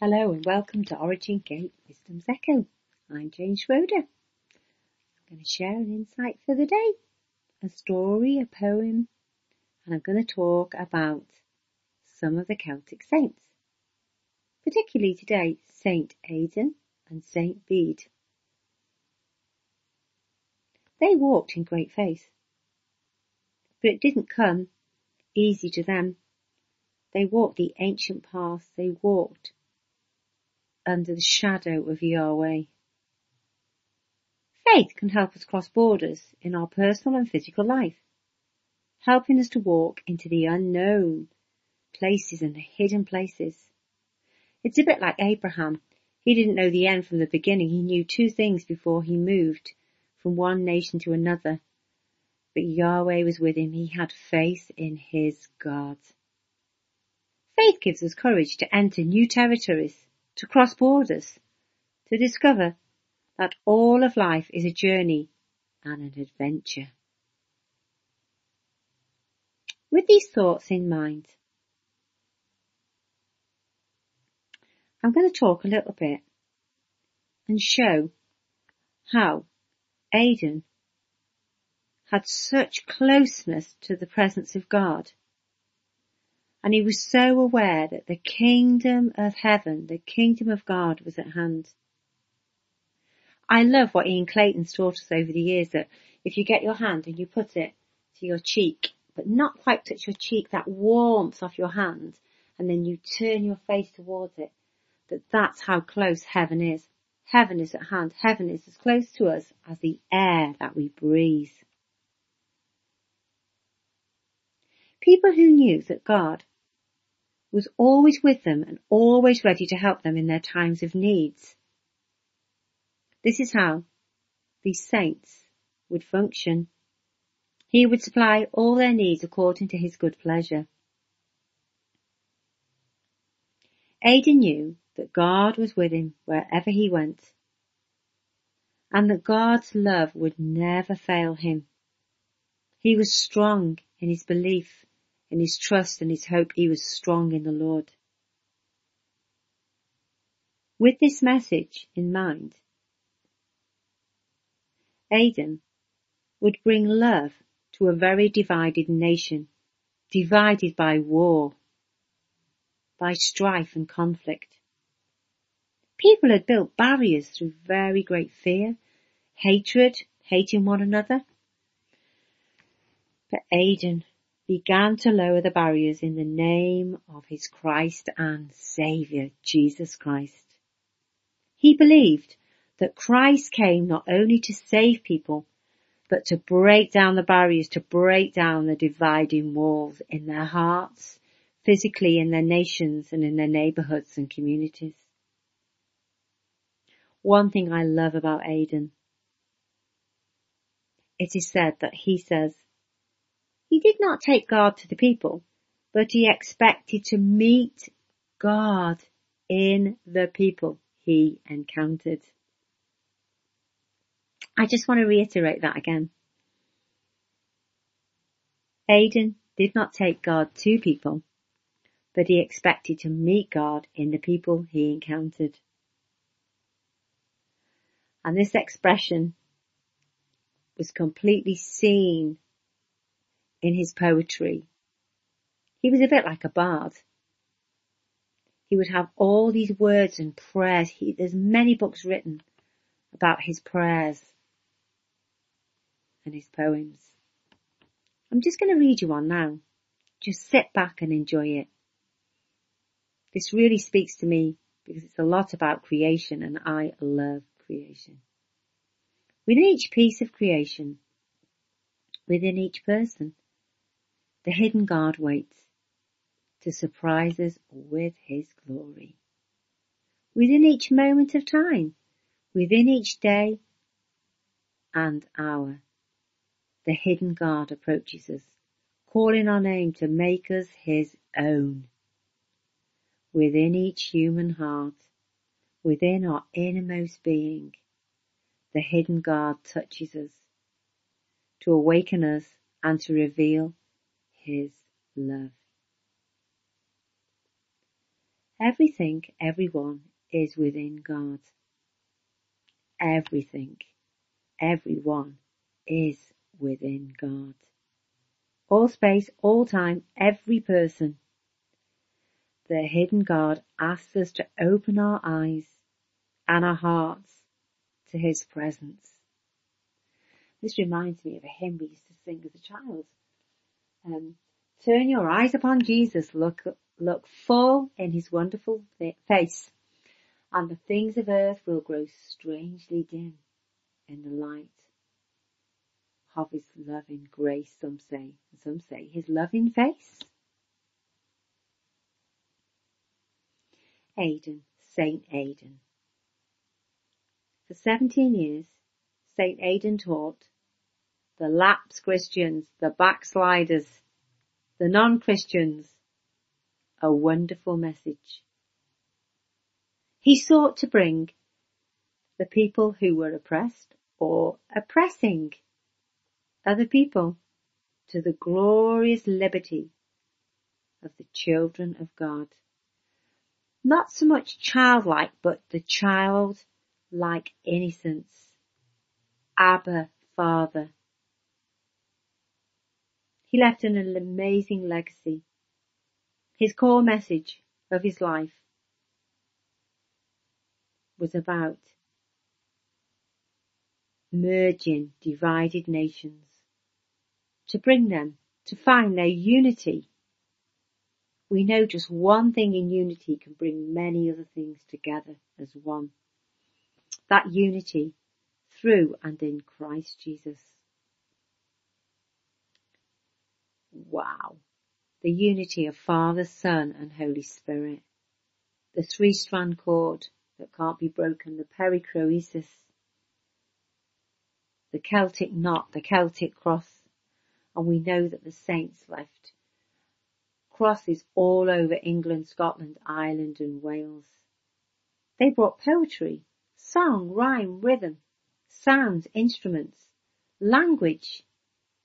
Hello and welcome to Origin Gate Wisdom's Echo. I'm Jane Schroeder. I'm going to share an insight for the day, a story, a poem, and I'm going to talk about some of the Celtic saints. Particularly today, Saint Aidan and Saint Bede. They walked in great faith, but it didn't come easy to them. They walked the ancient paths, they walked under the shadow of Yahweh. Faith can help us cross borders in our personal and physical life, helping us to walk into the unknown places and the hidden places. It's a bit like Abraham. He didn't know the end from the beginning. He knew two things before he moved from one nation to another. But Yahweh was with him. He had faith in his God. Faith gives us courage to enter new territories to cross borders, to discover that all of life is a journey and an adventure. With these thoughts in mind, I'm going to talk a little bit and show how Aidan had such closeness to the presence of God and he was so aware that the kingdom of heaven, the kingdom of God was at hand. I love what Ian Clayton's taught us over the years that if you get your hand and you put it to your cheek, but not quite touch your cheek, that warmth off your hand, and then you turn your face towards it, that that's how close heaven is. Heaven is at hand. Heaven is as close to us as the air that we breathe. People who knew that God was always with them and always ready to help them in their times of needs. This is how these saints would function. He would supply all their needs according to his good pleasure. Aidan knew that God was with him wherever he went and that God's love would never fail him. He was strong in his belief in his trust and his hope, he was strong in the Lord. With this message in mind, Aidan would bring love to a very divided nation, divided by war, by strife and conflict. People had built barriers through very great fear, hatred, hating one another. But Aidan began to lower the barriers in the name of his Christ and Saviour, Jesus Christ. He believed that Christ came not only to save people, but to break down the barriers, to break down the dividing walls in their hearts, physically in their nations and in their neighbourhoods and communities. One thing I love about Aidan, it is said that he says, he did not take God to the people, but he expected to meet God in the people he encountered. I just want to reiterate that again. Aidan did not take God to people, but he expected to meet God in the people he encountered. And this expression was completely seen in his poetry. He was a bit like a bard. He would have all these words and prayers. He, there's many books written about his prayers and his poems. I'm just going to read you one now. Just sit back and enjoy it. This really speaks to me because it's a lot about creation and I love creation. Within each piece of creation, within each person, the hidden God waits to surprise us with his glory. Within each moment of time, within each day and hour, the hidden God approaches us, calling our name to make us his own. Within each human heart, within our innermost being, the hidden God touches us to awaken us and to reveal his love. Everything, everyone is within God. Everything, everyone is within God. All space, all time, every person. The hidden God asks us to open our eyes and our hearts to his presence. This reminds me of a hymn we used to sing as a child. Um, Turn your eyes upon Jesus, look, look full in his wonderful face, and the things of earth will grow strangely dim in the light of his loving grace, some say, some say his loving face. Aidan, Saint Aidan. For 17 years, Saint Aidan taught the lapsed Christians, the backsliders, the non-Christians a wonderful message. He sought to bring the people who were oppressed or oppressing other people to the glorious liberty of the children of God. Not so much childlike, but the childlike innocence. Abba, Father, he left an amazing legacy. His core message of his life was about merging divided nations, to bring them to find their unity. We know just one thing in unity can bring many other things together as one. That unity through and in Christ Jesus. Wow. The unity of Father, Son and Holy Spirit. The three strand cord that can't be broken, the perichoresis. The Celtic knot, the Celtic cross. And we know that the saints left crosses all over England, Scotland, Ireland and Wales. They brought poetry, song, rhyme, rhythm, sounds, instruments, language,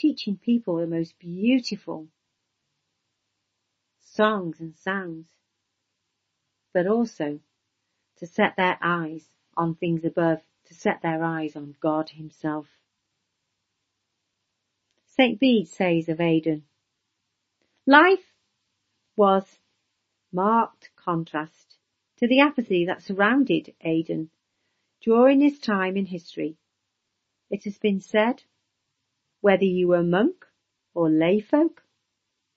teaching people the most beautiful songs and sounds, but also to set their eyes on things above, to set their eyes on God himself. St. Bede says of Aidan, life was marked contrast to the apathy that surrounded Aidan during his time in history. It has been said whether you were monk or layfolk,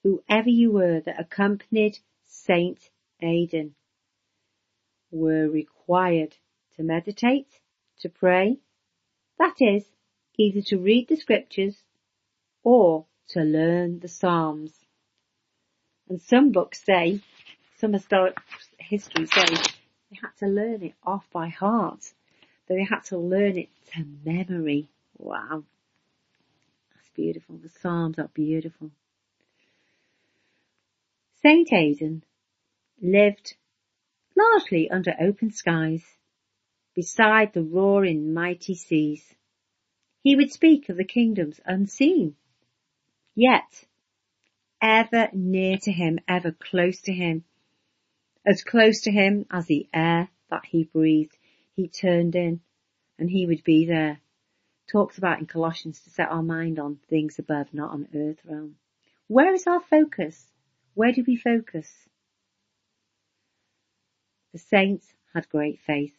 whoever you were that accompanied Saint Aidan, were required to meditate, to pray, that is, either to read the scriptures or to learn the Psalms. And some books say, some historic history says, they had to learn it off by heart. They had to learn it to memory. Wow beautiful. The Psalms are beautiful. Saint Aidan lived largely under open skies, beside the roaring mighty seas. He would speak of the kingdoms unseen, yet ever near to him, ever close to him, as close to him as the air that he breathed. He turned in and he would be there talks about in Colossians to set our mind on things above, not on earth realm. Where is our focus? Where do we focus? The saints had great faith.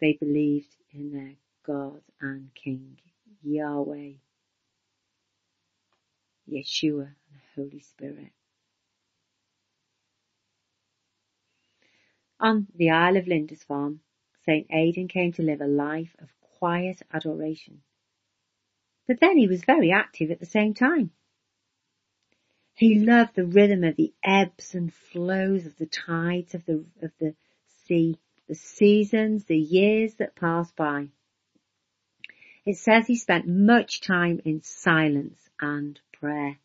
They believed in their God and King, Yahweh, Yeshua and the Holy Spirit. On the Isle of Lindisfarne, St. Aidan came to live a life of quiet adoration. But then he was very active at the same time. He loved the rhythm of the ebbs and flows of the tides of the, of the sea, the seasons, the years that passed by. It says he spent much time in silence and prayer.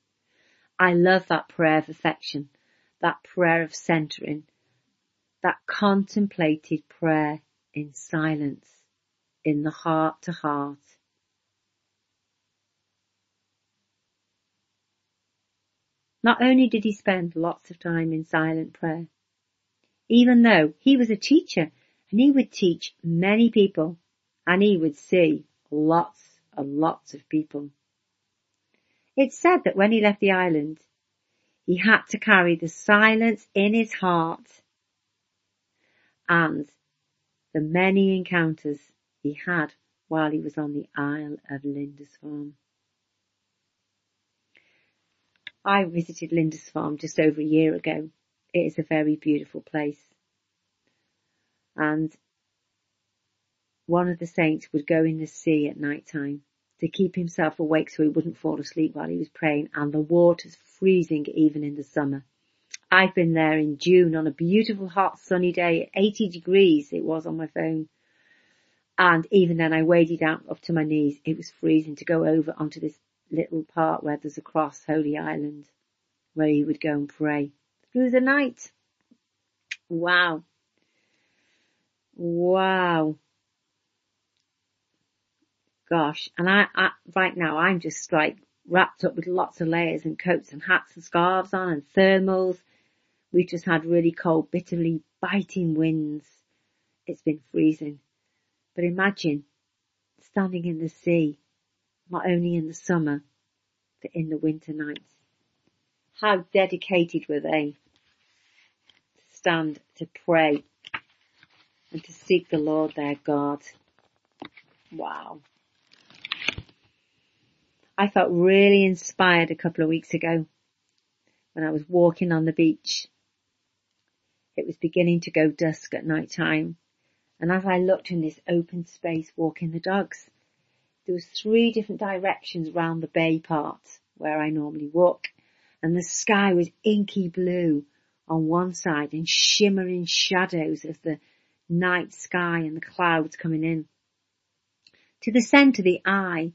I love that prayer of affection, that prayer of centering, that contemplated prayer in silence in the heart to heart. Not only did he spend lots of time in silent prayer, even though he was a teacher and he would teach many people and he would see lots and lots of people. It's said that when he left the island, he had to carry the silence in his heart and the many encounters he had while he was on the Isle of Lindisfarne. I visited Lindisfarne just over a year ago. It is a very beautiful place. And one of the saints would go in the sea at night time to keep himself awake so he wouldn't fall asleep while he was praying and the water's freezing even in the summer. I've been there in June on a beautiful hot sunny day, 80 degrees it was on my phone. And even then I waded out up to my knees. It was freezing to go over onto this little part where there's a cross, Holy Island, where he would go and pray through the night. Wow. Wow. Gosh. And I, I, right now I'm just like wrapped up with lots of layers and coats and hats and scarves on and thermals. We've just had really cold, bitterly biting winds. It's been freezing. But imagine standing in the sea not only in the summer, but in the winter nights. How dedicated were they to stand to pray and to seek the Lord their God. Wow. I felt really inspired a couple of weeks ago when I was walking on the beach. It was beginning to go dusk at night time and as I looked in this open space walking the dogs, there was three different directions round the bay part where I normally walk and the sky was inky blue on one side and shimmering shadows of the night sky and the clouds coming in. To the centre, the eye,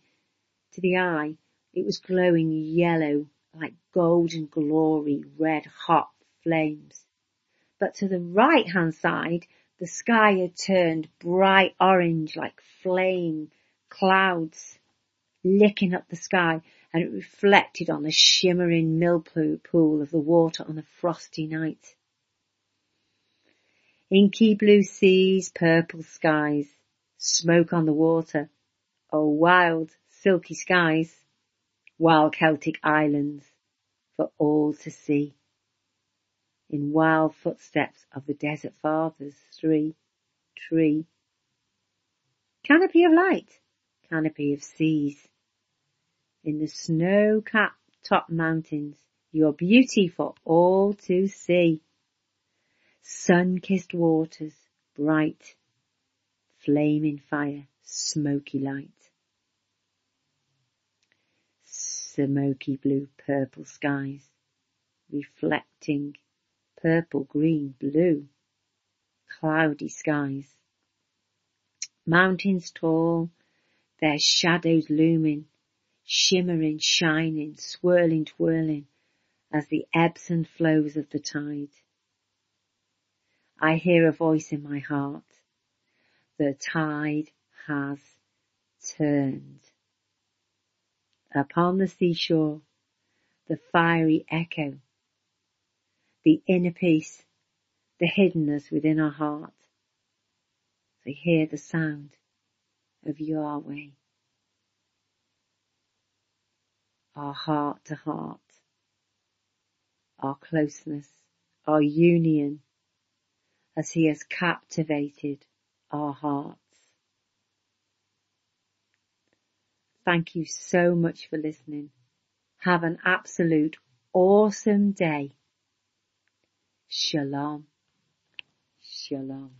to the eye, it was glowing yellow like golden glory, red hot flames. But to the right hand side, the sky had turned bright orange like flame clouds licking up the sky and it reflected on the shimmering millpool pool of the water on a frosty night. Inky blue seas, purple skies, smoke on the water, oh wild, silky skies, wild Celtic islands for all to see. In wild footsteps of the desert fathers, three, tree, canopy of light, canopy of seas. In the snow-capped top mountains, your beauty for all to see. Sun-kissed waters, bright, flaming fire, smoky light. Smoky blue, purple skies, reflecting purple, green, blue, cloudy skies. Mountains tall, their shadows looming, shimmering, shining, swirling, twirling as the ebbs and flows of the tide. I hear a voice in my heart. The tide has turned. Upon the seashore, the fiery echo, the inner peace, the hiddenness within our heart. I hear the sound of Yahweh. Our heart to heart, our closeness, our union, as He has captivated our hearts. Thank you so much for listening. Have an absolute awesome day. Shalom. Shalom.